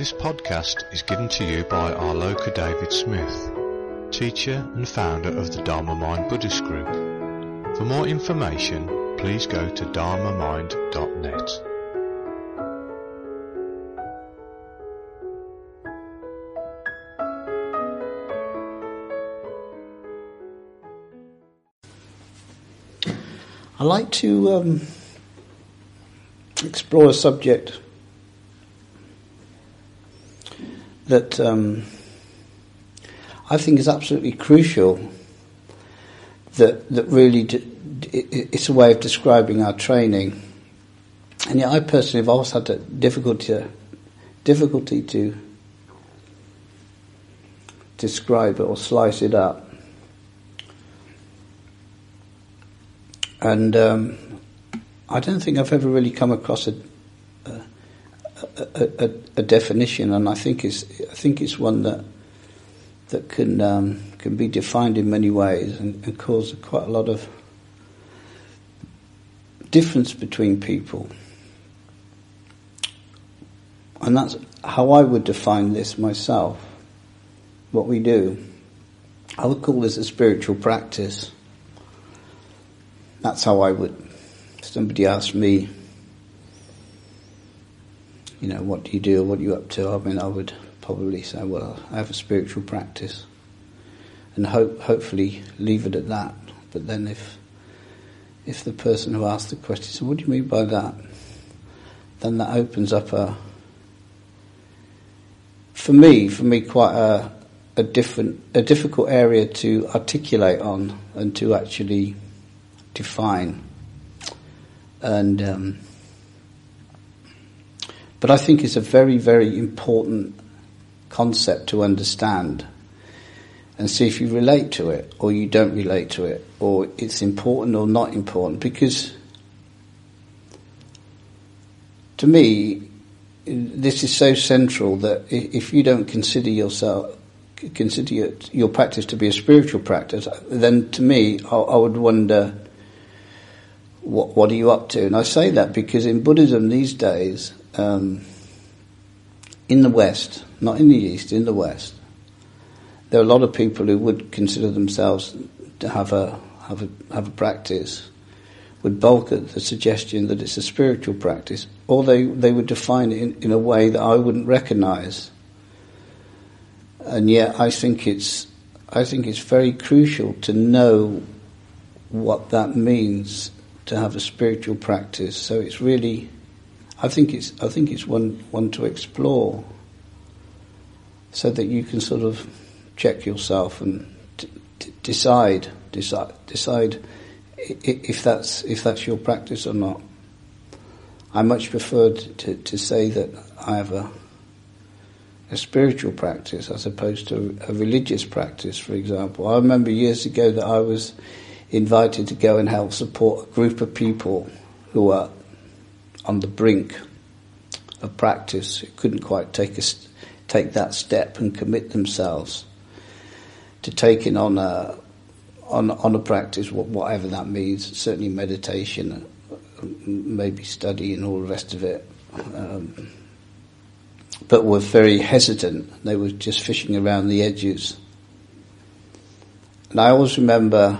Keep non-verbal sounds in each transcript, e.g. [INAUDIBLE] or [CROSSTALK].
This podcast is given to you by Arloka David Smith, teacher and founder of the Dharma Mind Buddhist Group. For more information, please go to dharmamind.net. I like to um, explore a subject that um, I think is absolutely crucial. That that really d- it's a way of describing our training, and yet I personally have always had a difficulty difficulty to describe it or slice it up. And um, I don't think I've ever really come across a, a, a definition, and I think it's I think it's one that that can um, can be defined in many ways and, and cause quite a lot of difference between people. And that's how I would define this myself. What we do, I would call this a spiritual practice. That's how I would. Somebody asked me, you know, what do you do? What are you up to? I mean, I would probably say, well, I have a spiritual practice, and hope, hopefully leave it at that. But then, if if the person who asked the question says, "What do you mean by that?" then that opens up a, for me, for me, quite a a different, a difficult area to articulate on and to actually define. And um, but I think it's a very, very important concept to understand and see if you relate to it or you don't relate to it or it's important or not important. Because to me this is so central that if you don't consider yourself consider your, practice to be a spiritual practice then to me I, I would wonder what, what are you up to? And I say that because in Buddhism these days um, in the West, not in the East, in the West, there are a lot of people who would consider themselves to have a have a have a practice, would balk at the suggestion that it's a spiritual practice, or they they would define it in, in a way that I wouldn't recognise. And yet, I think it's I think it's very crucial to know what that means to have a spiritual practice. So it's really I think it's I think it's one one to explore, so that you can sort of check yourself and d- d- decide decide decide if that's if that's your practice or not. I much prefer to, to say that I have a a spiritual practice as opposed to a religious practice, for example. I remember years ago that I was invited to go and help support a group of people who were on the brink of practice who couldn't quite take a, take that step and commit themselves to taking on a on on a practice, whatever that means. Certainly meditation, maybe study, and all the rest of it. Um, but were very hesitant. They were just fishing around the edges. And I always remember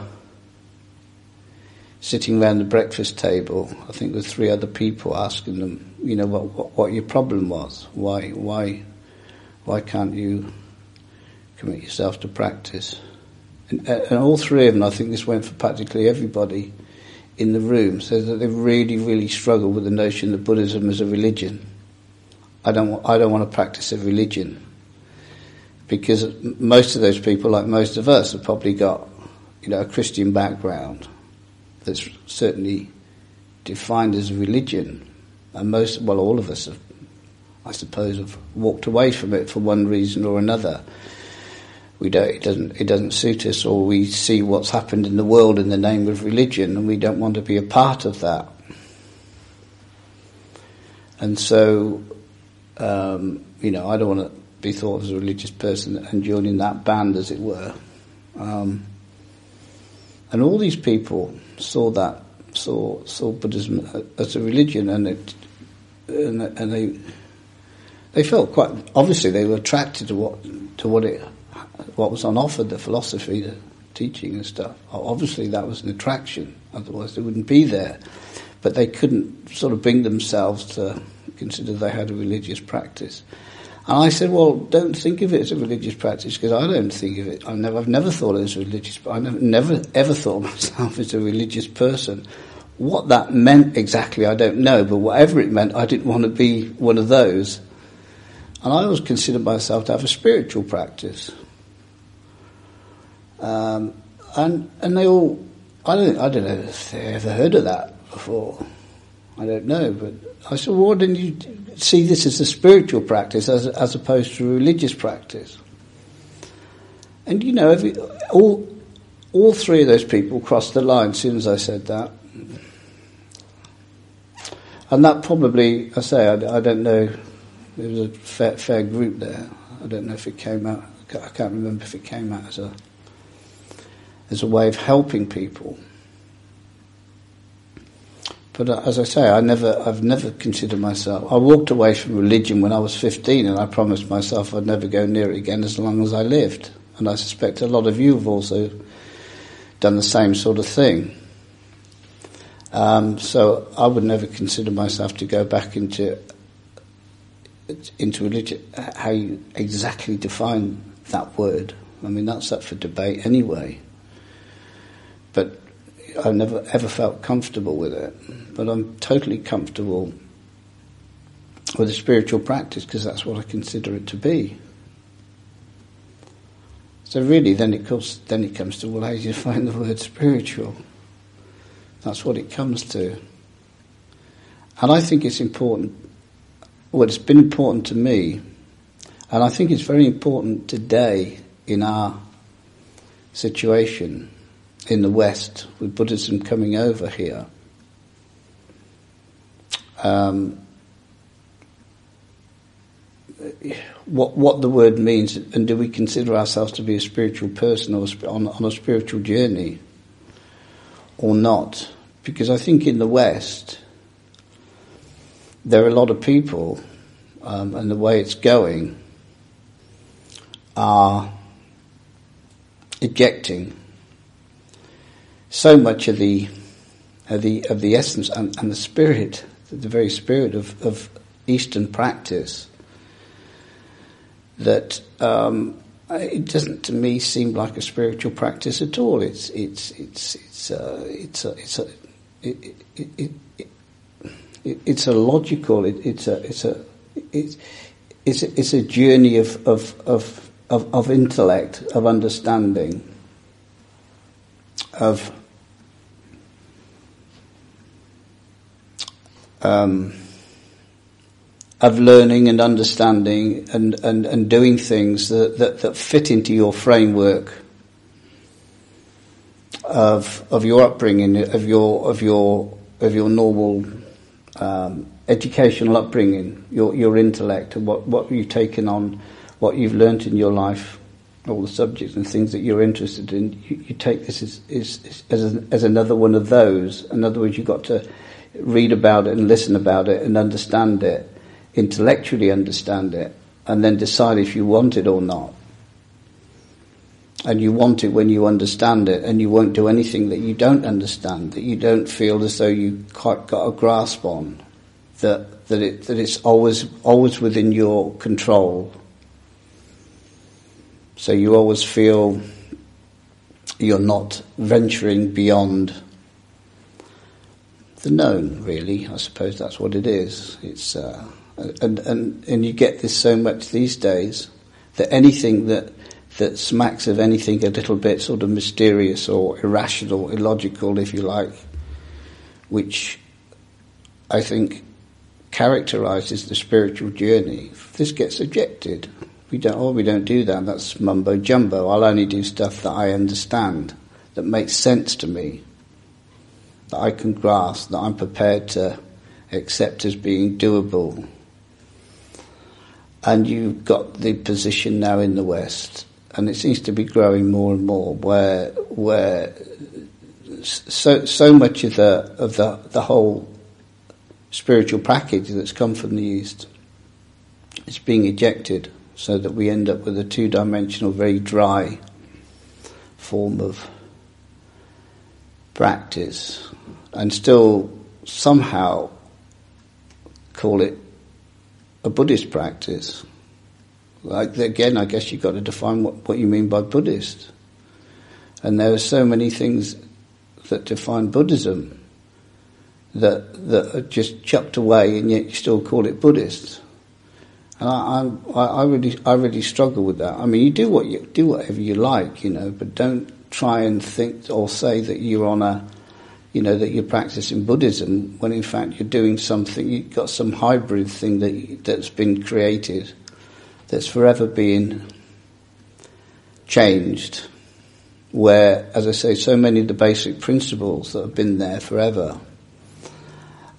sitting around the breakfast table, I think with three other people, asking them, you know, what, what, what your problem was. Why, why, why can't you commit yourself to practice? And, and all three of them, I think this went for practically everybody in the room, said that they really, really struggled with the notion that Buddhism is a religion. I don't, I don't want to practice a religion because most of those people, like most of us, have probably got, you know, a Christian background that's certainly defined as religion, and most, well, all of us have, I suppose, have walked away from it for one reason or another. We don't, it doesn't, it doesn't suit us, or we see what's happened in the world in the name of religion, and we don't want to be a part of that. And so, um, you know, I don't want to be thought as a religious person and joining that band, as it were. Um, and all these people saw that, saw saw Buddhism as a religion, and it, and, and they they felt quite obviously they were attracted to what to what it what was on offer, the philosophy, the teaching and stuff. Obviously, that was an attraction. Otherwise, they wouldn't be there. But they couldn't sort of bring themselves to consider they had a religious practice. And I said, well, don't think of it as a religious practice because I don't think of it. I've never, I've never thought of it as religious. I never, never ever thought [LAUGHS] myself as a religious person. What that meant exactly, I don't know. But whatever it meant, I didn't want to be one of those. And I always considered myself to have a spiritual practice. Um, and and they all, I don't I don't know if they ever heard of that before. I don't know, but I said, well, why didn't you see this as a spiritual practice as as opposed to religious practice? And you know, every, all all three of those people crossed the line as soon as I said that. And that probably, I say, I, I don't know, there was a fair, fair group there. I don't know if it came out, I can't remember if it came out as a as a way of helping people. But uh, as I say, I never, I've never considered myself. I walked away from religion when I was 15, and I promised myself I'd never go near it again as long as I lived. And I suspect a lot of you have also done the same sort of thing. Um, so I would never consider myself to go back into into religion. How you exactly define that word? I mean, that's up for debate anyway but I never ever felt comfortable with it. But I'm totally comfortable with a spiritual practice because that's what I consider it to be. So really, then it comes then it comes to well, how do you find the word spiritual? That's what it comes to. And I think it's important. Well, it's been important to me, and I think it's very important today in our situation in the West with Buddhism coming over here. Um, what what the word means, and do we consider ourselves to be a spiritual person or on, on a spiritual journey, or not? Because I think in the West there are a lot of people, um, and the way it's going, are ejecting so much of the of the of the essence and, and the spirit, the very spirit of, of Eastern practice, that um, it doesn't to me seem like a spiritual practice at all. It's it's it's it's uh, it's a, it's a it, it, it, it, it's a logical. it's a it's a it's it's a, it's a journey of of of of, of intellect, of understanding, of um, of learning and understanding and, and, and doing things that, that, that fit into your framework of of your upbringing, of your of your of your normal um, educational upbringing, your your intellect, and what what you've taken on, what you've learnt in your life, all the subjects and things that you're interested in. You, you take this as as as, as another one of those. In other words, you've got to read about it and listen about it and understand it, intellectually understand it, and then decide if you want it or not. And you want it when you understand it, and you won't do anything that you don't understand, that you don't feel as though you quite got a grasp on, that that it that it's always always within your control. So you always feel you're not venturing beyond the known, really. I suppose that's what it is. It's uh, and and and you get this so much these days that anything that that smacks of anything a little bit sort of mysterious or irrational, illogical, if you like, which I think characterizes the spiritual journey. This gets ejected. We don't. Oh, we don't do that. That's mumbo jumbo. I'll only do stuff that I understand, that makes sense to me that I can grasp, that I'm prepared to accept as being doable. And you've got the position now in the West, and it seems to be growing more and more, where where so so much of the of the the whole spiritual package that's come from the East is being ejected so that we end up with a two-dimensional, very dry form of practice and still somehow call it a Buddhist practice. Like again, I guess you've got to define what, what you mean by Buddhist. And there are so many things that define Buddhism that that are just chucked away, and yet you still call it Buddhist. And I, I, I really, I really struggle with that. I mean, you do what you do, whatever you like, you know, but don't try and think or say that you're on a, you know, that you're practicing Buddhism when in fact you're doing something. You've got some hybrid thing that that's been created, that's forever being changed. Where, as I say, so many of the basic principles that have been there forever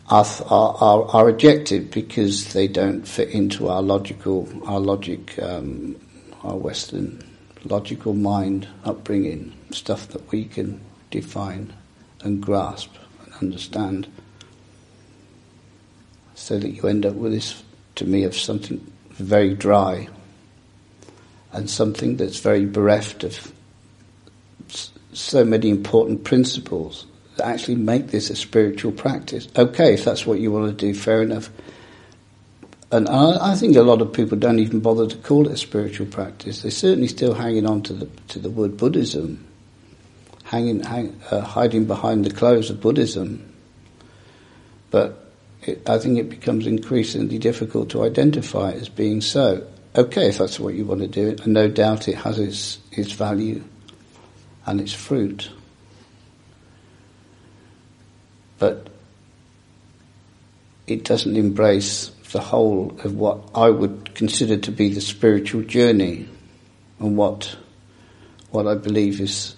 are, are, are, rejected because they don't fit into our logical, our logic, um, our Western logical mind upbringing, stuff that we can define and grasp and understand. So that you end up with this, to me, of something very dry and something that's very bereft of so many important principles that actually make this a spiritual practice. Okay, if that's what you want to do, fair enough. And I, I, think a lot of people don't even bother to call it a spiritual practice. They're certainly still hanging on to the to the word Buddhism, hanging, hang, uh, hiding behind the clothes of Buddhism. But it, I think it becomes increasingly difficult to identify as being so. Okay, if that's what you want to do, and no doubt it has its its value and its fruit. but it doesn't embrace the whole of what I would consider to be the spiritual journey and what what I believe is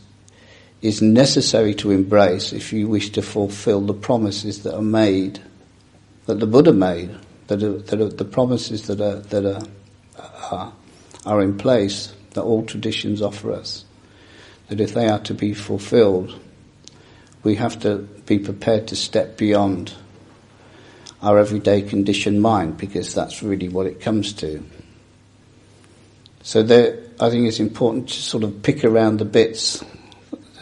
is necessary to embrace if you wish to fulfill the promises that are made, that the Buddha made, that are, that are the promises that are that are, are are in place that all traditions offer us. That if they are to be fulfilled, we have to be prepared to step beyond our everyday conditioned mind because that's really what it comes to. So there, I think it's important to sort of pick around the bits,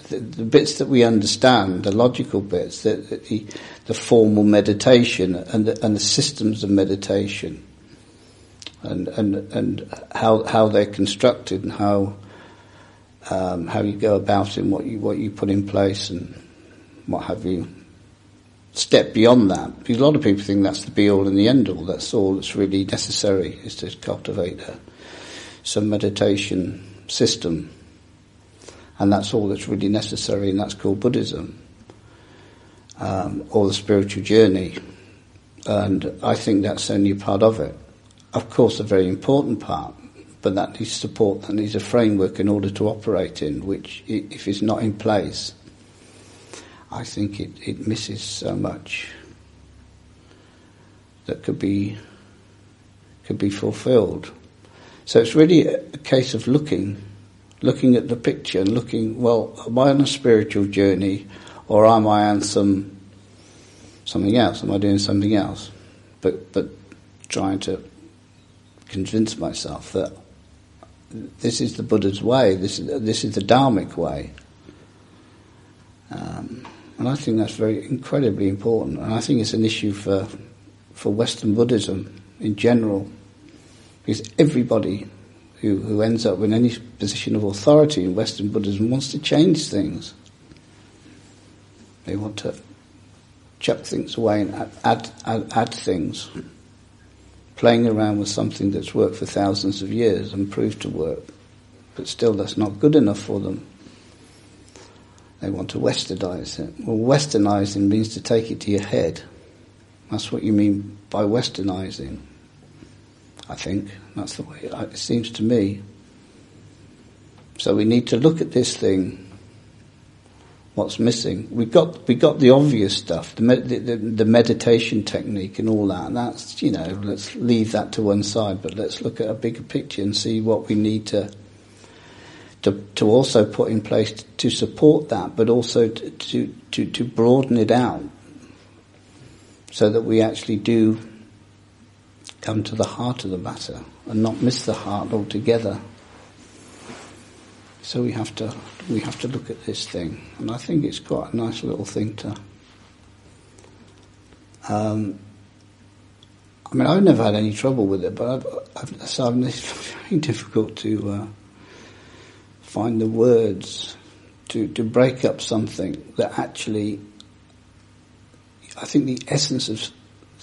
the, the bits that we understand, the logical bits, the, the, the formal meditation and the, and the systems of meditation, and and and how how they're constructed and how um, how you go about it, and what you what you put in place and what have you, step beyond that. Because a lot of people think that's the be all and the end all. That's all that's really necessary is to cultivate a, some meditation system. And that's all that's really necessary, and that's called Buddhism, um, or the spiritual journey. And I think that's only part of it. Of course, a very important part, but that needs support, that needs a framework in order to operate in, which, if it's not in place, I think it, it misses so much that could be could be fulfilled. So it's really a, case of looking, looking at the picture and looking, well, am I on a spiritual journey or am I on some something else? Am I doing something else? But but trying to convince myself that this is the Buddha's way, this is, this is the Dharmic way. Um, and I think that's very incredibly important. And I think it's an issue for, for Western Buddhism in general. Because everybody who, who ends up in any position of authority in Western Buddhism wants to change things. They want to chuck things away and add, add, add things. Playing around with something that's worked for thousands of years and proved to work. But still, that's not good enough for them. They want to westernize it. Well, westernizing means to take it to your head. That's what you mean by westernizing. I think that's the way it seems to me. So we need to look at this thing. What's missing? We got we got the obvious stuff, the, the, the meditation technique and all that. That's you know, let's leave that to one side. But let's look at a bigger picture and see what we need to to, to also put in place to support that, but also to, to, to broaden it out so that we actually do come to the heart of the matter and not miss the heart altogether. So we have to we have to look at this thing, and I think it's quite a nice little thing to. Um, I mean, I've never had any trouble with it, but I've, I've, so it's very [LAUGHS] difficult to uh, find the words to to break up something that actually. I think the essence of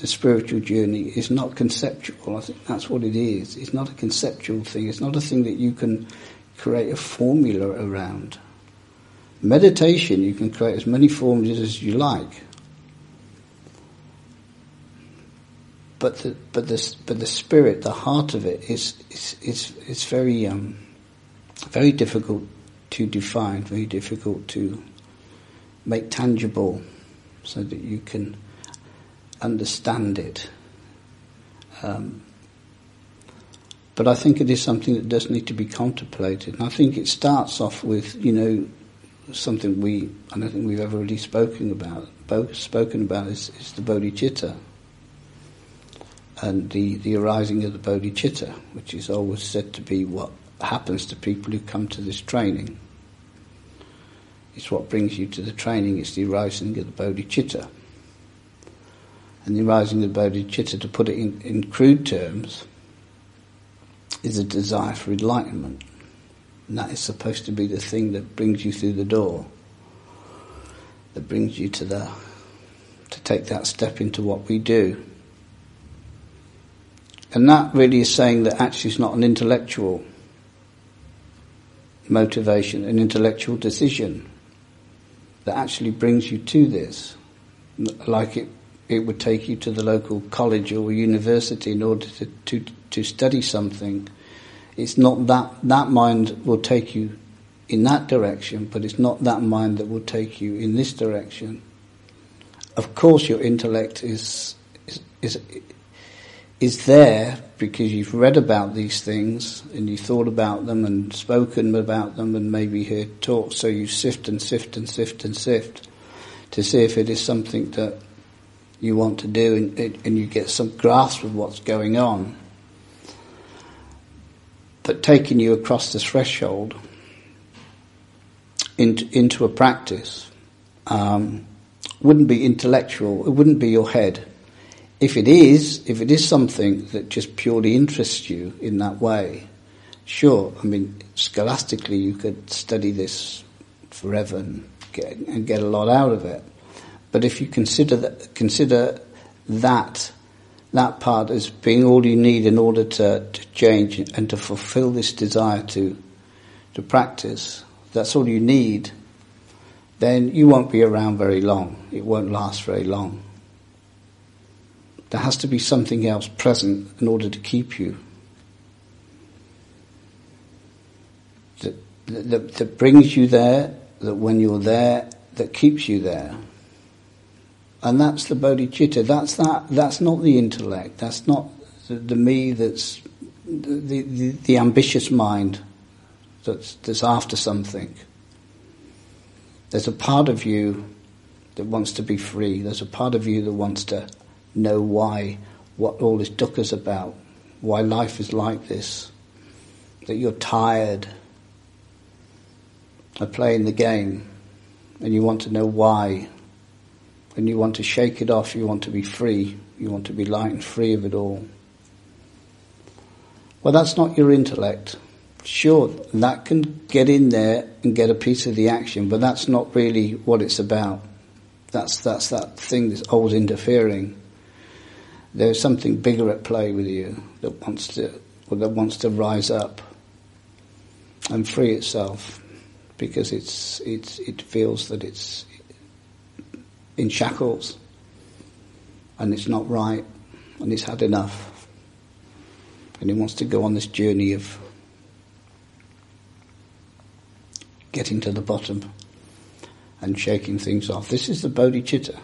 the spiritual journey is not conceptual. I think that's what it is. It's not a conceptual thing. It's not a thing that you can create a formula around. Meditation, you can create as many formulas as you like. But the, but the, but the spirit, the heart of it is, is, is, is very, um, very difficult to define, very difficult to make tangible so that you can understand it. Um, but I think it is something that does need to be contemplated. And I think it starts off with, you know, something we, I don't think we've ever really spoken about, spoken about is, is the bodhicitta. And the, the arising of the bodhicitta, which is always said to be what happens to people who come to this training. It's what brings you to the training, it's the arising of the bodhicitta. And the arising of the bodhicitta, to put it in, in crude terms, is a desire for enlightenment. And that is supposed to be the thing that brings you through the door, that brings you to the to take that step into what we do. And that really is saying that actually it's not an intellectual motivation, an intellectual decision that actually brings you to this. Like it, it would take you to the local college or university in order to, to, to study something. It's not that, that mind will take you in that direction, but it's not that mind that will take you in this direction. Of course, your intellect is, is, is, is there because you've read about these things and you thought about them and spoken about them and maybe heard talks, so you sift and sift and sift and sift to see if it is something that you want to do and, and you get some grasp of what's going on but taking you across the threshold into, into a practice um, wouldn't be intellectual. It wouldn't be your head. If it is, if it is something that just purely interests you in that way, sure. I mean, scholastically, you could study this forever and get, and get a lot out of it. But if you consider that, consider that that part as being all you need in order to, to change and to fulfill this desire to, to practice, that's all you need, then you won't be around very long. It won't last very long. There has to be something else present in order to keep you. That, that, that brings you there, that when you're there, that keeps you there. And that's the bodhicitta. That's that. That's not the intellect. That's not the, the me. That's the, the, the ambitious mind that's, that's after something. There's a part of you that wants to be free. There's a part of you that wants to know why, what all this dukkha's about, why life is like this, that you're tired of playing the game, and you want to know why and you want to shake it off, you want to be free, you want to be light and free of it all. Well, that's not your intellect. Sure, that can get in there and get a piece of the action, but that's not really what it's about. That's, that's that thing that's always interfering. There's something bigger at play with you that wants to, that wants to rise up and free itself because it's, it's, it feels that it's, in shackles and it's not right and it's had enough and it wants to go on this journey of getting to the bottom and shaking things off. This is the bodhicitta.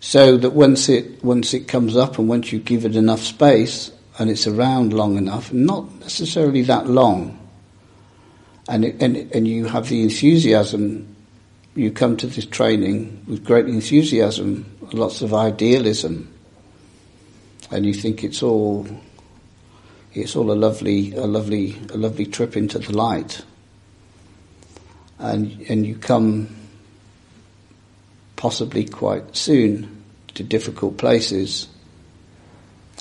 So that once it once it comes up and once you give it enough space and it's around long enough, not necessarily that long, and it, and and you have the enthusiasm you come to this training with great enthusiasm, lots of idealism, and you think it's all it's all a lovely a lovely a lovely trip into the light. And and you come possibly quite soon to difficult places.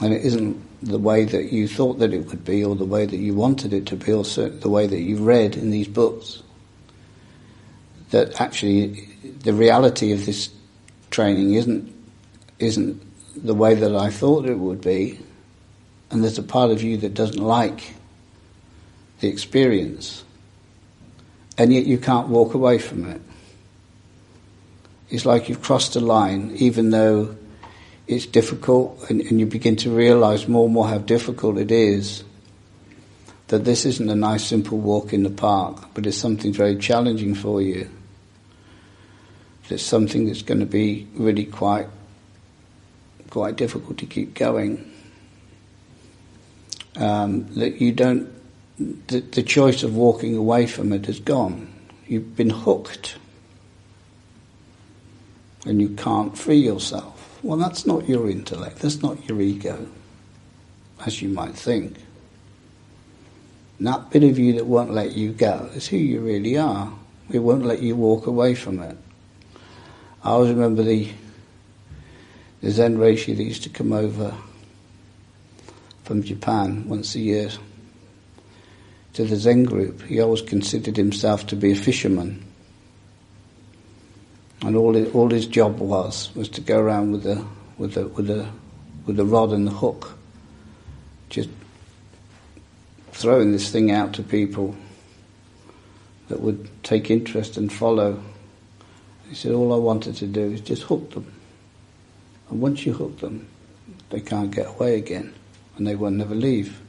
And it isn't the way that you thought that it would be or the way that you wanted it to be or the way that you read in these books. That actually the reality of this training isn't isn't the way that I thought it would be, and there's a part of you that doesn't like the experience, and yet you can't walk away from it. It's like you've crossed a line, even though it's difficult, and, and you begin to realize more and more how difficult it is. That this isn't a nice, simple walk in the park, but it's something very challenging for you. It's something that's going to be really quite quite difficult to keep going. Um, that you don't, the, the choice of walking away from it is gone. You've been hooked. And you can't free yourself. Well, that's not your intellect, that's not your ego, as you might think. And that bit of you that won't let you go is who you really are. It won't let you walk away from it. I always remember the the Zen Roshi that used to come over from Japan once a year to the Zen group. He always considered himself to be a fisherman. And all his, all his job was was to go around with a with a with a with a rod and the hook, just throwing this thing out to people that would take interest and follow. He said, all I wanted to do is just hook them. And once you hook them, they can't get away again, and they will never leave.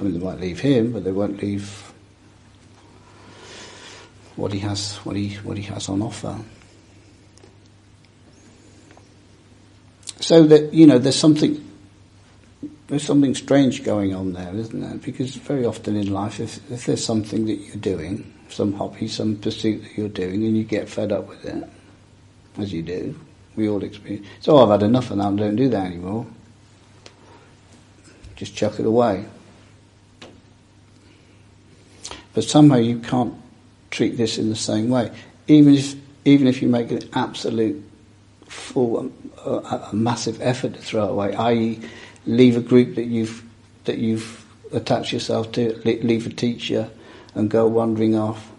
I mean, they might leave him, but they won't leave what he has, what he, what he has on offer. So that you know, there's something, there's something strange going on there, isn't there? Because very often in life, if, if there's something that you're doing, some hobby, some pursuit that you're doing, and you get fed up with it, as you do, we all experience. So I've had enough of that. I don't do that anymore. Just chuck it away. But somehow you can't treat this in the same way. Even if, even if you make an absolute full, um, uh, a, a massive effort to throw away, i.e., leave a group that you've that you've attached yourself to, leave a teacher, and go wandering off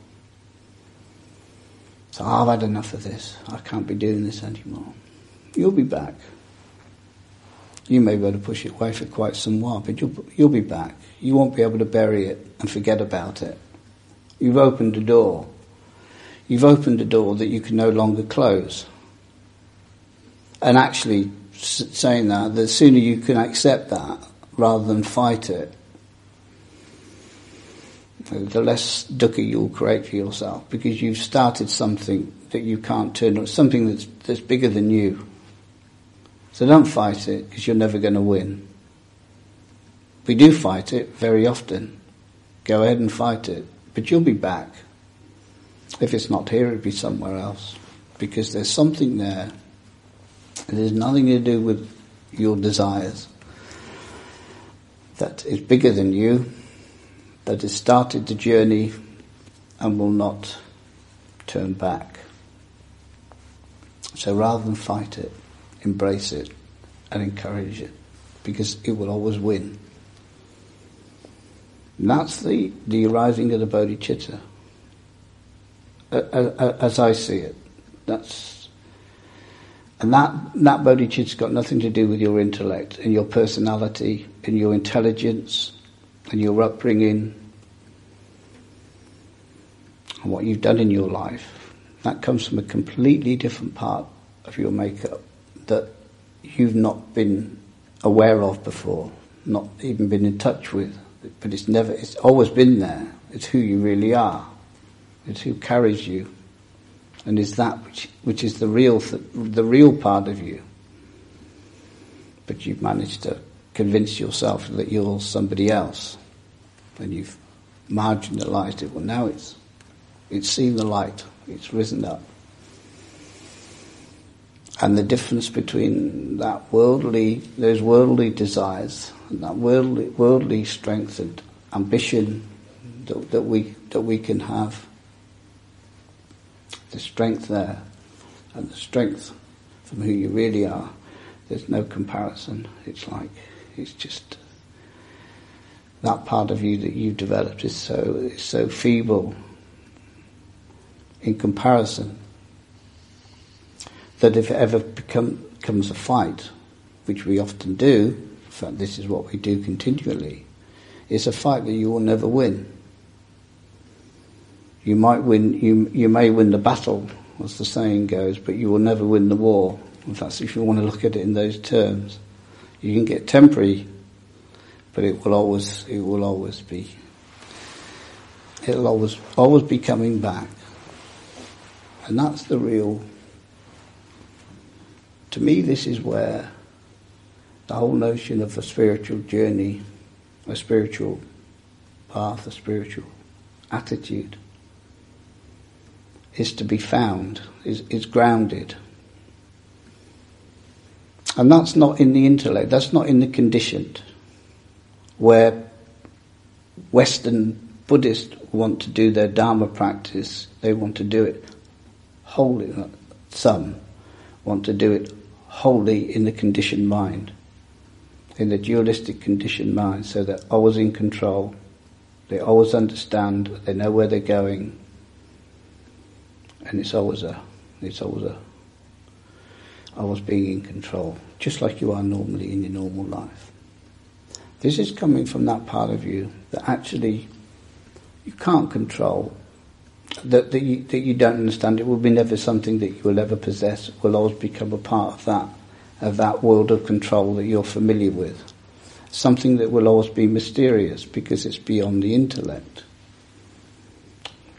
so I've had enough of this. I can't be doing this anymore. You'll be back. You may be able to push it away for quite some while, but you'll, you'll be back. You won't be able to bury it and forget about it. You've opened a door. You've opened a door that you can no longer close. And actually, saying that, the sooner you can accept that rather than fight it, the less dukkha you'll create for yourself because you've started something that you can't turn, on something that's, that's bigger than you. So don't fight it because you're never going to win. We do fight it very often. Go ahead and fight it, but you'll be back. If it's not here, it'll be somewhere else because there's something there. It has nothing to do with your desires. That is bigger than you that has started the journey and will not turn back. So rather than fight it, embrace it and encourage it because it will always win. And that's the, the arising of the bodhicitta. As I see it, that's and that that bodhicitta's got nothing to do with your intellect and your personality and your intelligence and your upbringing and what you've done in your life, that comes from a completely different part of your makeup that you've not been aware of before, not even been in touch with. But it's never, it's always been there. It's who you really are. It's who carries you, and is that which, which is the real, th- the real part of you. But you've managed to convince yourself that you're somebody else, and you've marginalised it. Well, now it's it's seen the light. It's risen up. and the difference between that worldly, those worldly desires and that worldly, worldly strength and ambition that, that we that we can have, the strength there, and the strength from who you really are. There's no comparison. It's like it's just that part of you that you've developed is so is so feeble in comparison that if it ever become, becomes a fight, which we often do, in fact this is what we do continually, it's a fight that you will never win. You might win, you, you may win the battle, as the saying goes, but you will never win the war. In fact, if you want to look at it in those terms, you can get temporary, but it will always, it will always be, it'll always, always be coming back. And that's the real to me, this is where the whole notion of a spiritual journey, a spiritual path, a spiritual attitude is to be found, is, is grounded. And that's not in the intellect, that's not in the conditioned, where Western Buddhists want to do their Dharma practice, they want to do it wholly, some want to do it wholly in the conditioned mind, in the dualistic conditioned mind, so they're always in control, they always understand, they know where they're going, and it's always a, it's always a, always being in control, just like you are normally in your normal life. This is coming from that part of you that actually you can't control that, that, you, that you don't understand. It will be never something that you will ever possess. It will always become a part of that, of that world of control that you're familiar with. Something that will always be mysterious because it's beyond the intellect.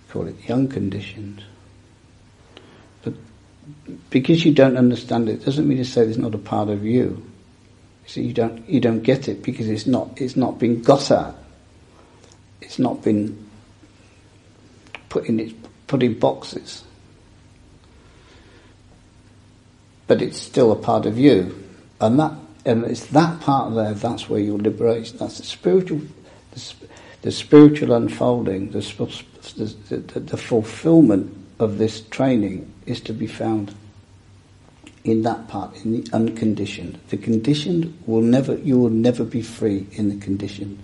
Call it the unconditioned. Because you don't understand it doesn't mean to say there's not a part of you. See, you don't you don't get it because it's not it's not been got at. It's not been put in it, put in boxes. But it's still a part of you, and that and it's that part there. That's where your liberation. That's the spiritual, the, the spiritual unfolding, the, the, the fulfillment of this training is to be found in that part, in the unconditioned. The conditioned will never, you will never be free in the conditioned.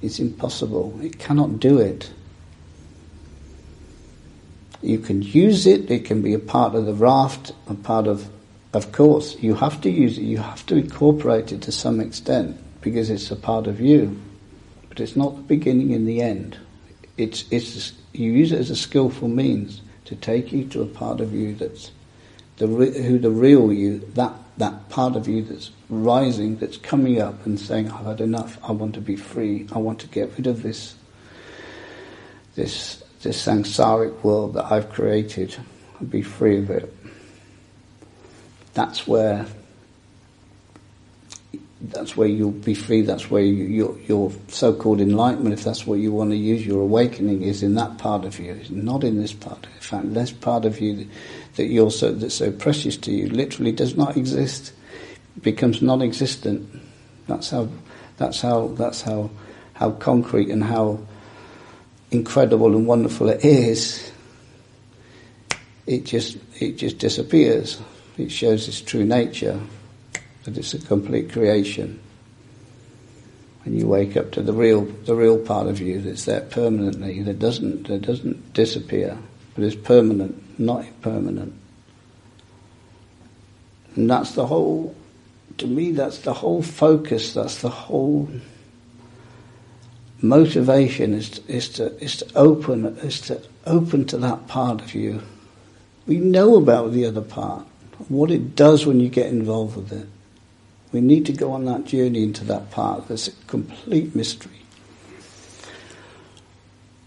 It's impossible. It cannot do it. You can use it, it can be a part of the raft, a part of, of course, you have to use it, you have to incorporate it to some extent because it's a part of you. But it's not the beginning and the end. It's, it's, you use it as a skillful means to take you to a part of you that's the, who the real you, that, that part of you that's rising, that's coming up and saying, I've had enough, I want to be free, I want to get rid of this, this this samsaric world that I've created and be free of it. That's where that's where you'll be free. That's where you, your, your so-called enlightenment, if that's what you want to use, your awakening is in that part of you. It's not in this part. In fact, this part of you that, that you're so that's so precious to you literally does not exist, becomes non-existent. That's how. That's how. That's how. How concrete and how incredible and wonderful it is, it just it just disappears. It shows its true nature, that it's a complete creation. And you wake up to the real the real part of you that's there permanently, that doesn't that doesn't disappear, but is permanent, not impermanent. And that's the whole to me that's the whole focus, that's the whole motivation is to, is to is to open is to open to that part of you. We know about the other part, what it does when you get involved with it. We need to go on that journey into that part. That's a complete mystery.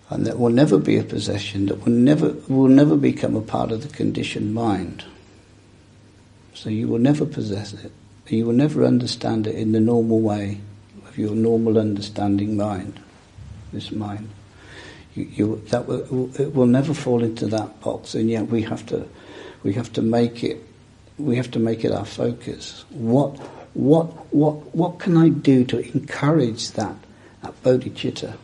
And that will never be a possession, that will never will never become a part of the conditioned mind. So you will never possess it. You will never understand it in the normal way of your normal understanding mind, this mind. You, you, that will, it will never fall into that box, and yet we have to, we have to make it we have to make it our focus. What, what, what, what can I do to encourage that, that bodhicitta,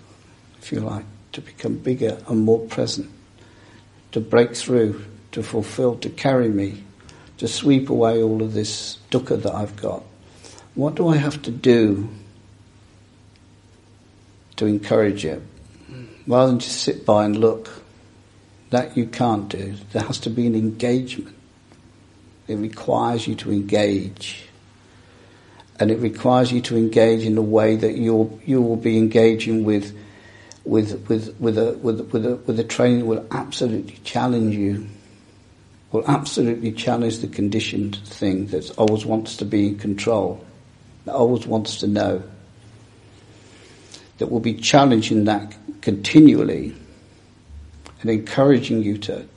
if you like, to become bigger and more present, to break through, to fulfill, to carry me, to sweep away all of this dukkha that I've got? What do I have to do to encourage it? Rather than just sit by and look, that you can't do. There has to be an engagement. It requires you to engage. And it requires you to engage in a way that you'll, you will be engaging with, with, with, with, a, with, with, a, with a training that will absolutely challenge you, will absolutely challenge the conditioned thing that always wants to be in control, that always wants to know, that will be challenging that continually and encouraging you to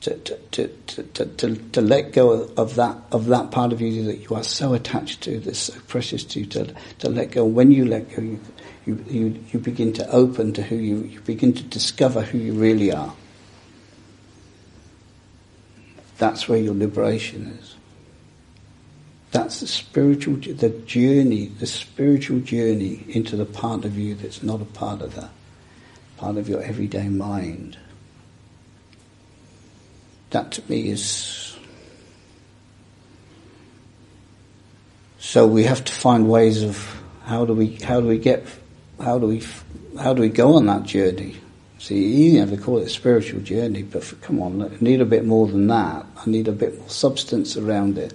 to, to, to, to, to, let go of that of that part of you that you are so attached to, that's so precious to you, to, to let go. When you let go, you, you, you, you begin to open to who you, you begin to discover who you really are. That's where your liberation is. That's the spiritual, the journey, the spiritual journey into the part of you that's not a part of that, part of your everyday mind that to me is so we have to find ways of how do we how do we get how do we how do we go on that journey? See you never call it a spiritual journey but for, come on I need a bit more than that. I need a bit more substance around it.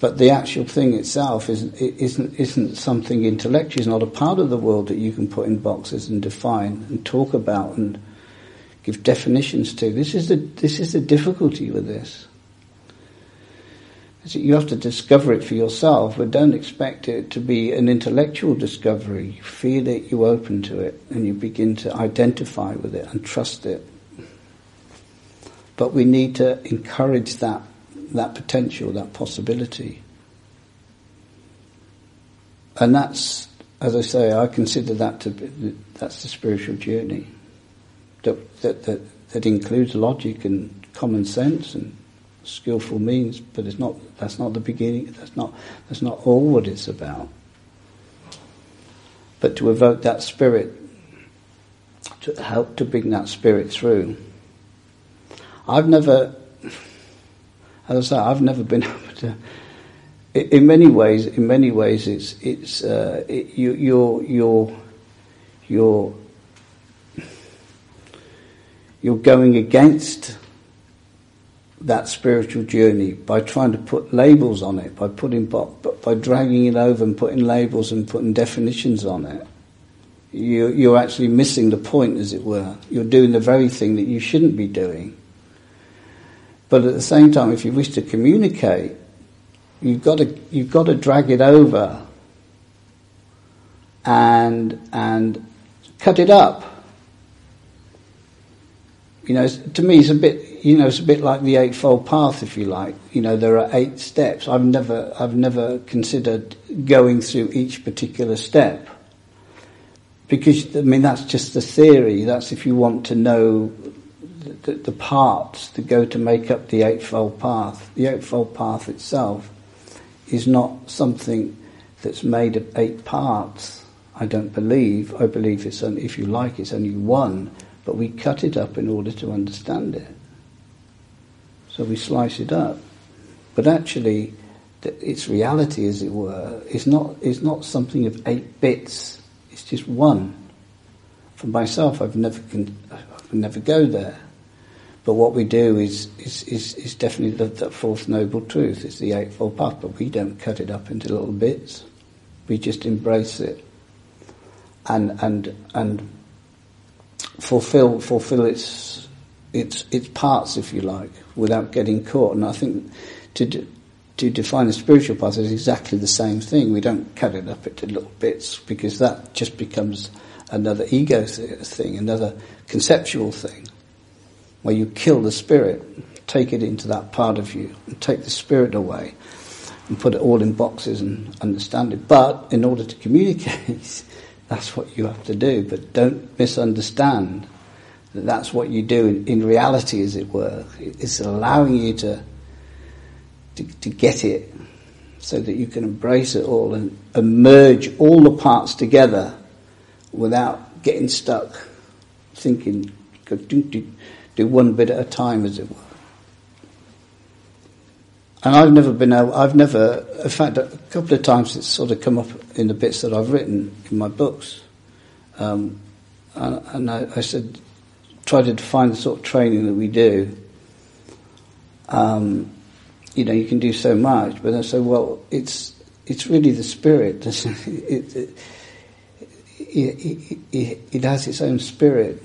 But the actual thing itself isn't isn't isn't something intellectual it's not a part of the world that you can put in boxes and define and talk about and give definitions to. This is the, this is the difficulty with this. Is that You have to discover it for yourself, but don't expect it to be an intellectual discovery. You feel it, you open to it, and you begin to identify with it and trust it. But we need to encourage that, that potential, that possibility. And that's, as I say, I consider that to be, that's the spiritual journey that, that, that, that includes logic and common sense and skillful means, but it's not, that's not the beginning, that's not, that's not all what it's about. But to evoke that spirit, to help to bring that spirit through. I've never, as I say, I've never been [LAUGHS] able to. In many ways, in many ways, it's it's uh, it, you, you're you're you're you're going against that spiritual journey by trying to put labels on it, by putting by dragging it over and putting labels and putting definitions on it. You, you're actually missing the point, as it were. You're doing the very thing that you shouldn't be doing. But at the same time, if you wish to communicate, you've got to you've got to drag it over and and cut it up you know, to me, it's a bit, you know, it's a bit like the Eightfold Path, if you like. You know, there are eight steps. I've never, I've never considered going through each particular step. Because, I mean, that's just the theory. That's if you want to know the, the parts that go to make up the Eightfold Path. The Eightfold Path itself is not something that's made of eight parts. I don't believe. I believe it's only, if you like, it's only one but we cut it up in order to understand it. So we slice it up. But actually, its reality, as it were, is not, is not something of eight bits. It's just one. For myself, I've never, can, I've never go there. But what we do is, is, is, is definitely the, the fourth noble truth. It's the Eightfold Path, but we don't cut it up into little bits. We just embrace it. And, and, and fulfill fulfill its its its parts, if you like, without getting caught. And I think to to define a spiritual path is exactly the same thing. We don't cut it up into little bits because that just becomes another ego thing, another conceptual thing, where you kill the spirit, take it into that part of you, and take the spirit away, and put it all in boxes and understand it. But in order to communicate, [LAUGHS] that's what you have to do. But don't misunderstand that that's what you do in, in reality, as it were. It's allowing you to, to, to get it so that you can embrace it all and, merge all the parts together without getting stuck thinking, do, do, do one bit at a time, as it were. And I've never been able, I've never, in fact, a couple of times it's sort of come up in the bits that I've written in my books. Um, and, and I, I, said, try to define the sort of training that we do. Um, you know, you can do so much, but I said, well, it's it's really the spirit. [LAUGHS] it, it, it, it, it, has its own spirit.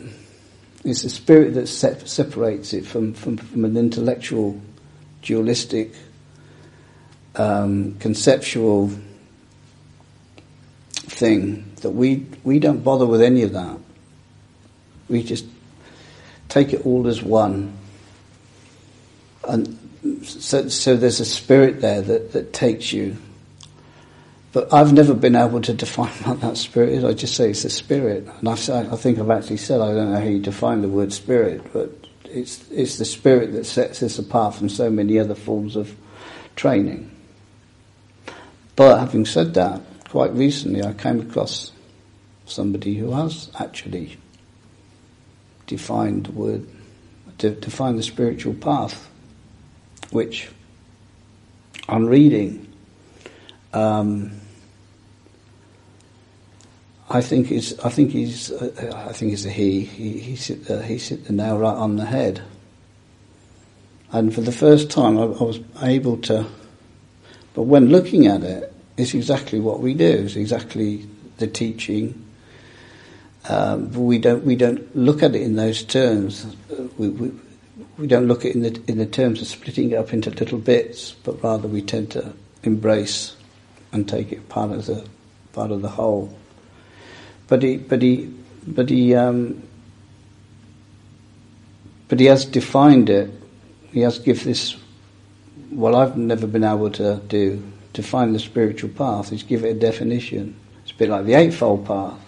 It's the spirit that separates it from, from, from an intellectual, dualistic, um, conceptual thing. That we we don't bother with any of that. We just take it all as one. And so, so there's a spirit there that, that takes you. But I've never been able to define [LAUGHS] what that spirit is. I just say it's a spirit. And I've, I think I've actually said, I don't know how you define the word spirit, but it's, it's the spirit that sets us apart from so many other forms of training. But having said that, quite recently I came across somebody who has actually defined the word, defined the spiritual path which I'm reading, um, I think is I think he's uh, I think it's a he. He he hit the, he's hit the nail right on the head. And for the first time, I, I was able to. But when looking at it, it's exactly what we do. It's exactly the teaching. Um, we don't we don't look at it in those terms. We, we, we don't look at it in the, in the terms of splitting it up into little bits, but rather we tend to embrace and take it part of the part of the whole. But he, but he, but he, um, but he has defined it. He has give this. What I've never been able to do to find the spiritual path is give it a definition. It's a bit like the eightfold path,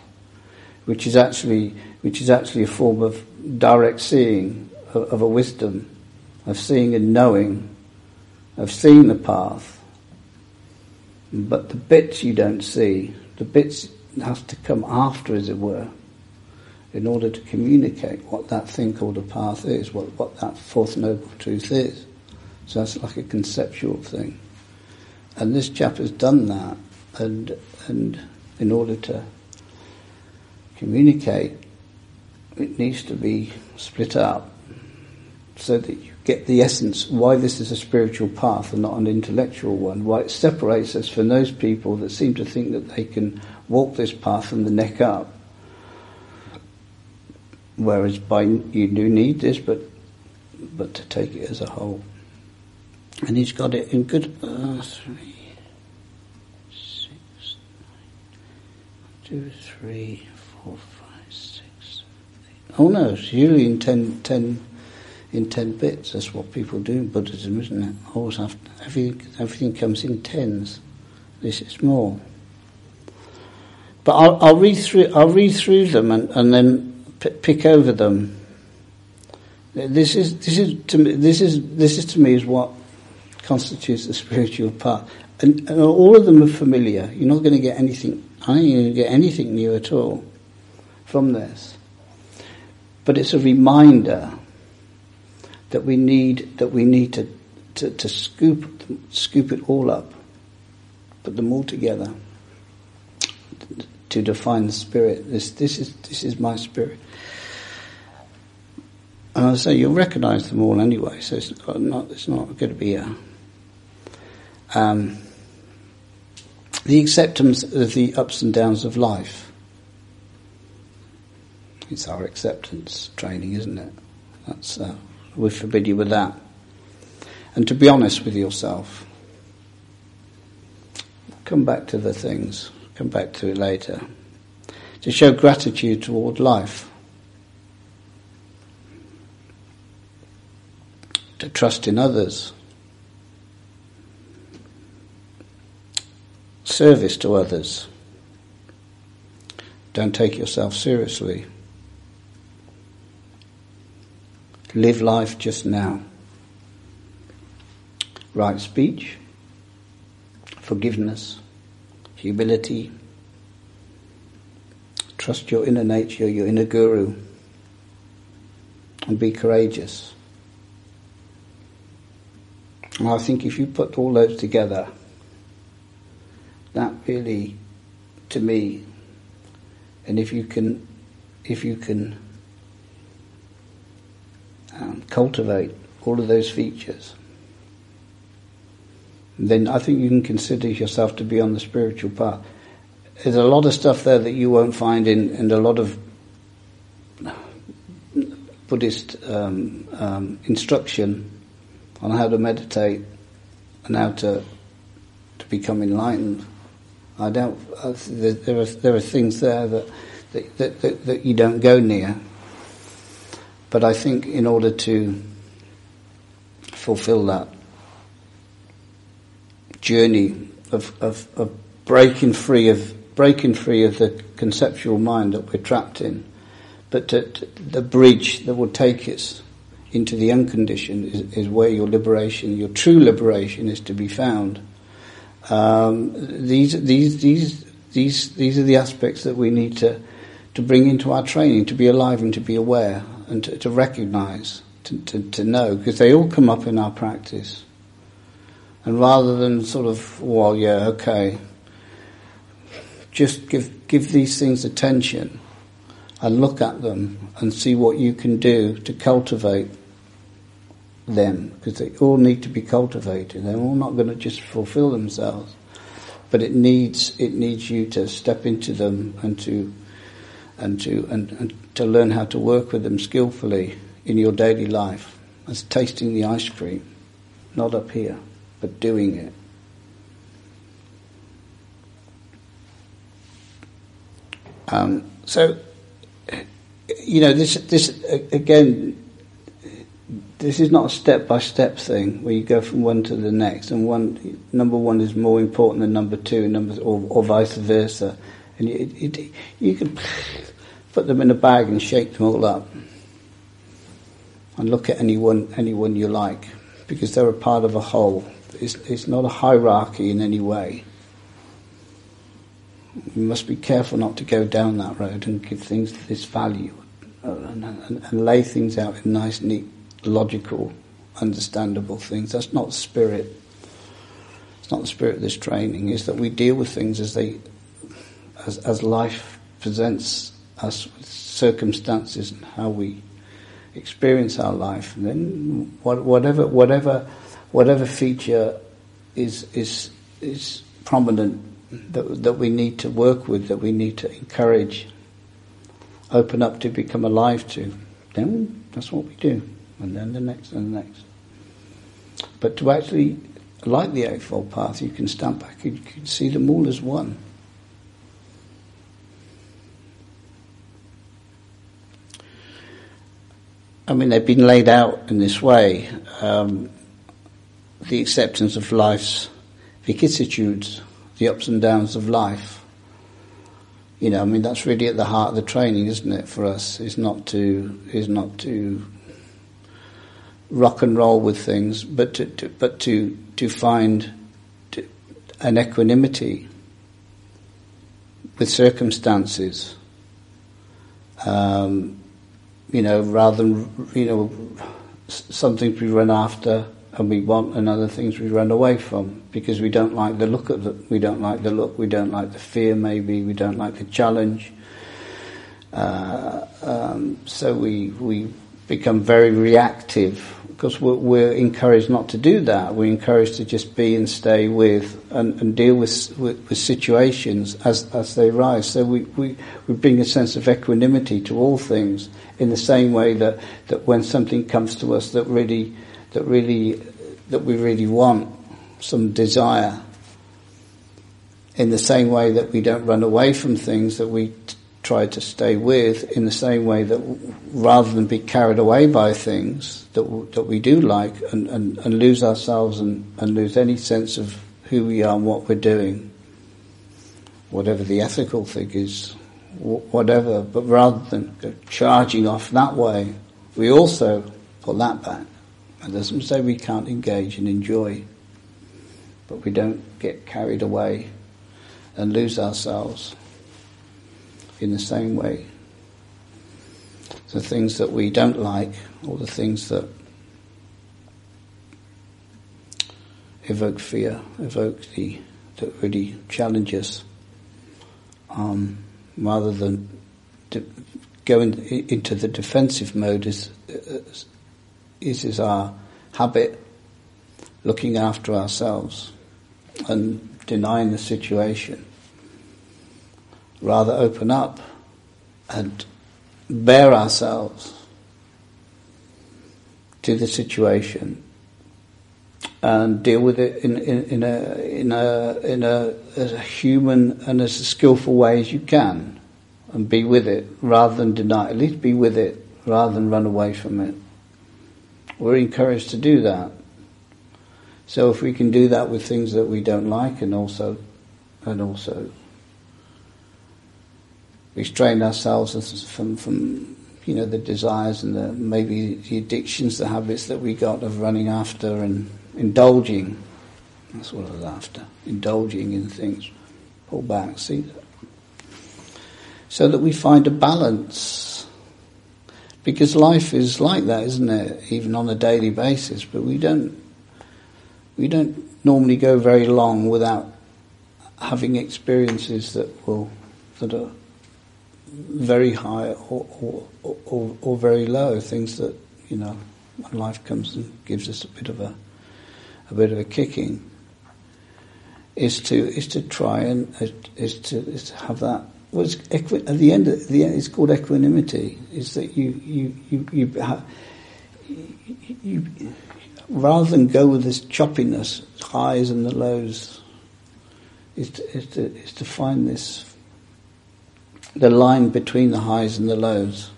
which is actually which is actually a form of direct seeing of a wisdom, of seeing and knowing, of seeing the path. But the bits you don't see, the bits have to come after, as it were, in order to communicate what that thing called a path is, what, what that fourth noble truth is. So that's like a conceptual thing. And this chap has done that, and, and in order to communicate, it needs to be split up so that you get the essence why this is a spiritual path and not an intellectual one, why it separates us from those people that seem to think that they can walk this path from the neck up. Whereas by you do need this, but but to take it as a whole. And he's got it in good uh, three, six, nine, two, three, four, five, six. Eight. Oh no, it's usually in ten, ten in ten bits. That's what people do in Buddhism, isn't it? Always have everything, everything comes in tens. This is more. But I'll, I'll read through. I'll read through them and, and then p- pick over them. This is this is to me. This is this is to me is what constitutes the spiritual path. And, and all of them are familiar. You're not going to get anything. I you're going to get anything new at all from this. But it's a reminder that we need that we need to, to, to scoop scoop it all up, put them all together to define the spirit. This this is this is my spirit. And I say you'll recognise them all anyway, so it's not it's not going to be a um, the acceptance of the ups and downs of life. It's our acceptance training, isn't it? That's uh, we forbid you with that. And to be honest with yourself. Come back to the things, come back to it later. To show gratitude toward life. To trust in others. Service to others. Don't take yourself seriously. Live life just now. right speech, forgiveness, humility, trust your inner nature, your inner guru, and be courageous. And I think if you put all those together, that really, to me, and if you can, if you can um, cultivate all of those features, then I think you can consider yourself to be on the spiritual path. There's a lot of stuff there that you won't find in, in a lot of Buddhist um, um, instruction on how to meditate and how to to become enlightened. I don't. Uh, there, are there are things there that that, that that, that you don't go near. But I think in order to fulfill that journey of, of, of breaking free of breaking free of the conceptual mind that we're trapped in, but to, to, the bridge that will take us into the unconditioned is, is, where your liberation, your true liberation, is to be found. Um, these, these, these, these, these are the aspects that we need to, to bring into our training, to be alive and to be aware and to, to recognize, to, to, to know, because they all come up in our practice. And rather than sort of, well, yeah, okay, just give, give these things attention and look at them and see what you can do to cultivate them because they all need to be cultivated. They're all not going to just fulfill themselves, but it needs it needs you to step into them and to and to and, and to learn how to work with them skillfully in your daily life. As tasting the ice cream, not up here, but doing it. Um, so, you know, this this again this is not a step by step thing where you go from one to the next, and one number one is more important than number two, number or, or vice versa, and it, you can put them in a bag and shake them all up, and look at anyone anyone you like, because they're a part of a whole. It's, it's not a hierarchy in any way. You must be careful not to go down that road and give things this value, uh, and, and, and lay things out in nice, neat logical, understandable things. That's not spirit. It's not the spirit of this training. Is that we deal with things as they, as as life presents us with circumstances and how we experience our life. And then whatever whatever whatever feature is is is prominent that that we need to work with, that we need to encourage, open up to become alive to, then that's what we do and then the next and the next. But to actually, like the Eightfold Path, you can stand back and you can see them all as one. I mean, they've been laid out in this way. Um, the acceptance of life's vicissitudes, the ups and downs of life. You know, I mean, that's really at the heart of the training, isn't it, for us? Is not to is not to rock and roll with things, but to, to but to to find to, an equanimity with circumstances. Um, you know, rather than you know, some things we run after and we want, and other things we run away from because we don't like the look of it. We don't like the look. We don't like the fear. Maybe we don't like the challenge. Uh, um, so we we become very reactive because we're, we're, encouraged not to do that. We're encouraged to just be and stay with and, and deal with, with, with, situations as, as they rise. So we, we, we bring a sense of equanimity to all things in the same way that, that when something comes to us that really, that really, that we really want, some desire, in the same way that we don't run away from things that we try to stay with in the same way that rather than be carried away by things that, that we do like and, and, and lose ourselves and, and lose any sense of who we are and what we're doing, whatever the ethical thing is, whatever, but rather than charging off that way, we also pull that back. It doesn't say we can't engage and enjoy but we don't get carried away and lose ourselves in the same way. The things that we don't like, or the things that evoke fear, evoke the that really challenge us, um, rather than de- going into the defensive mode is, is is our habit looking after ourselves and denying the situation. Rather open up and bare ourselves to the situation and deal with it in, in, in, a, in, a, in a, as a human and as a skillful way as you can and be with it rather than deny, it. at least be with it rather than run away from it. We're encouraged to do that. So if we can do that with things that we don't like and also, and also restrain ourselves from, from you know, the desires and the, maybe the addictions, the habits that we got of running after and indulging. That's what I was after. Indulging in things. Pull back, see. So that we find a balance. Because life is like that, isn't it? Even on a daily basis. But we don't we don't normally go very long without having experiences that will that are very high or, or, or, or very low, things that, you know, life comes and gives us a bit of a, a bit of a kicking, is to, is to try and, uh, is to, is to have that, well, equi- at the end, of, the end, it's called equanimity, is that you, you, you, you, have, you, you rather than go with this choppiness, highs and the lows, is to, is to, is to find this the line between the highs and the lows.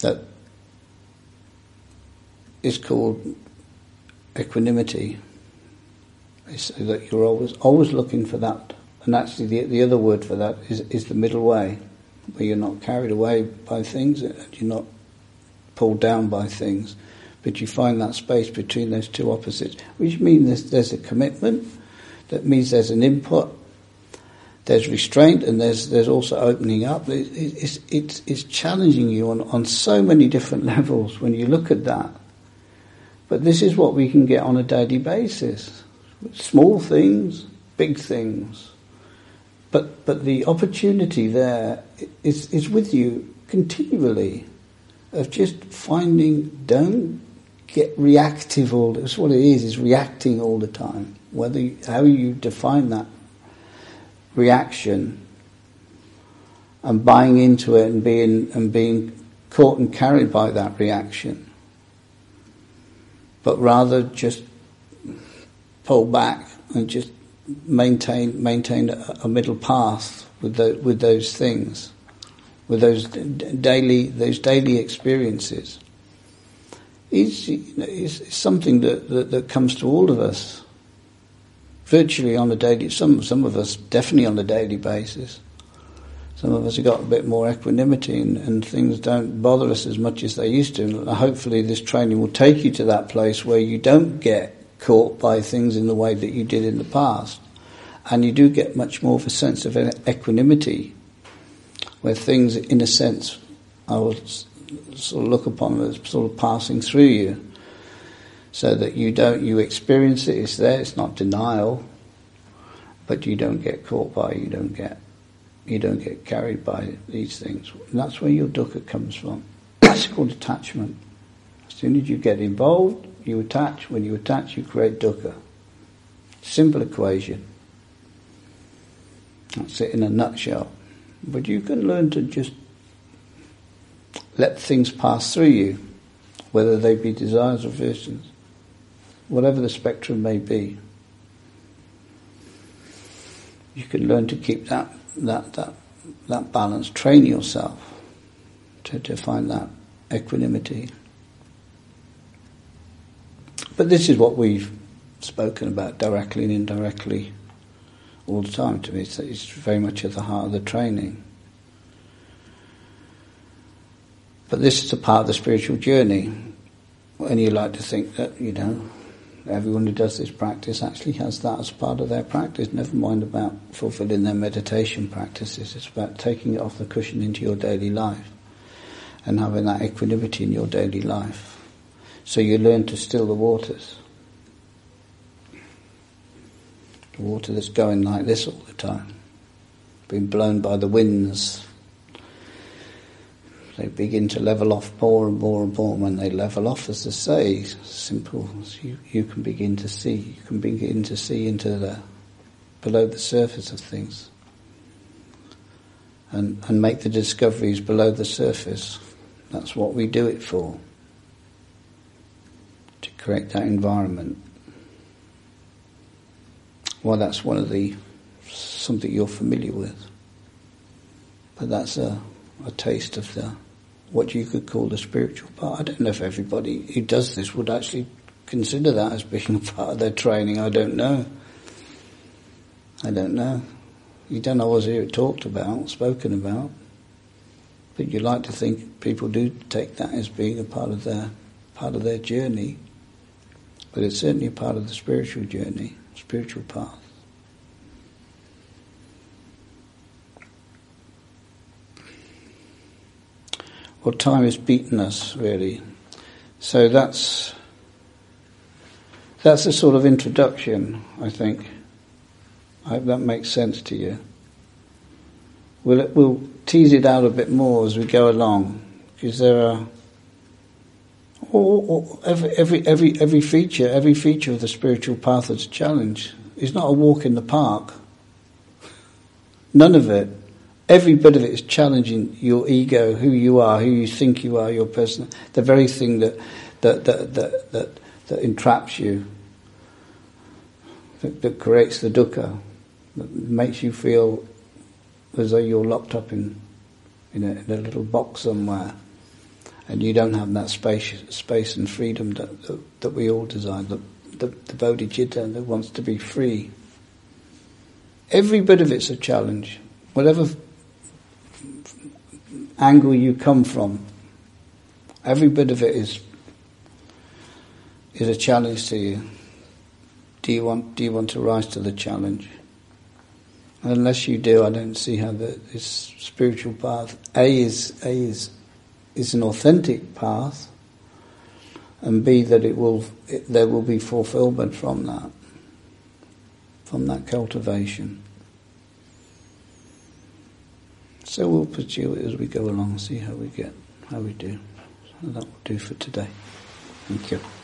That is called equanimity. So that you're always always looking for that, and actually the the other word for that is is the middle way, where you're not carried away by things, and you're not pulled down by things, but you find that space between those two opposites, which means there's, there's a commitment. That means there's an input there's restraint and there's there's also opening up. It, it's, it's, it's challenging you on, on so many different [LAUGHS] levels when you look at that. But this is what we can get on a daily basis. Small things, big things. But but the opportunity there is is with you continually of just finding don't get reactive all that's what it is, is reacting all the time. Whether how you define that reaction and buying into it and being and being caught and carried by that reaction, but rather just pull back and just maintain maintain a, middle path with the, with those things, with those daily those daily experiences. Is you know, is something that, that, that comes to all of us virtually on a daily, some, some of us definitely on a daily basis. Some of us have got a bit more equanimity and, and things don't bother us as much as they used to. And hopefully this training will take you to that place where you don't get caught by things in the way that you did in the past. And you do get much more of a sense of equanimity, where things, in a sense, I will sort of look upon as sort of passing through you so that you don't you experience it. It's there. It's not denial, but you don't get caught by. You don't get you don't get carried by these things. And that's where your dukkha comes from. [COUGHS] That's called attachment. As soon as you get involved, you attach. When you attach, you create dukkha. Simple equation. That's it in a nutshell. But you can learn to just let things pass through you, whether they be desires or visions whatever the spectrum may be. You can learn to keep that, that, that, that balance, train yourself to, to find that equanimity. But this is what we've spoken about directly and indirectly all the time to me. It's, it's very much at the heart of the training. But this is a part of the spiritual journey. And you like to think that, you know, Everyone who does this practice actually has that as part of their practice. Never mind about fulfilling their meditation practices. It's about taking it off the cushion into your daily life and having that equanimity in your daily life. So you learn to still the waters. The water that's going like this all the time, being blown by the winds. They begin to level off more and more and more. And when they level off, as I say, simple, you, you can begin to see, you can begin to see into the, below the surface of things. And, and make the discoveries below the surface. That's what we do it for. To create that environment. Well, that's one of the something you're familiar with. But that's a, a taste of the what you could call the spiritual part. I don't know if everybody who does this would actually consider that as being [LAUGHS] part of their training. I don't know. I don't know. You don't always hear it talked about, spoken about. But you like to think people do take that as being a part of their part of their journey. But it's certainly a part of the spiritual journey spiritual path. Well, time has beaten us, really. So that's that's a sort of introduction, I think. I hope that makes sense to you. We'll, we'll tease it out a bit more as we go along, because there are or, every, every, every, every feature, every feature of the spiritual path is a challenge. It's not a walk in the park. None of it. Every bit of it is challenging your ego, who you are, who you think you are, your person, the very thing that, that, that, that, that, that entraps you, that, that creates the dukkha, that makes you feel as though you're locked up in, in, a, in a little box somewhere and you don't have that space, space and freedom that, that, that we all desire, the, the, the bodhicitta that wants to be free. Every bit of it's a challenge. Whatever angle you come from, every bit of it is is a challenge to you. Do you want do you want to rise to the challenge? Unless you do, I don't see how the, this spiritual path A is A is is an authentic path, and B that it will it, there will be fulfillment from that, from that cultivation. So we'll pursue it as we go along, see how we get, how we do. So that will do for today. Thank you.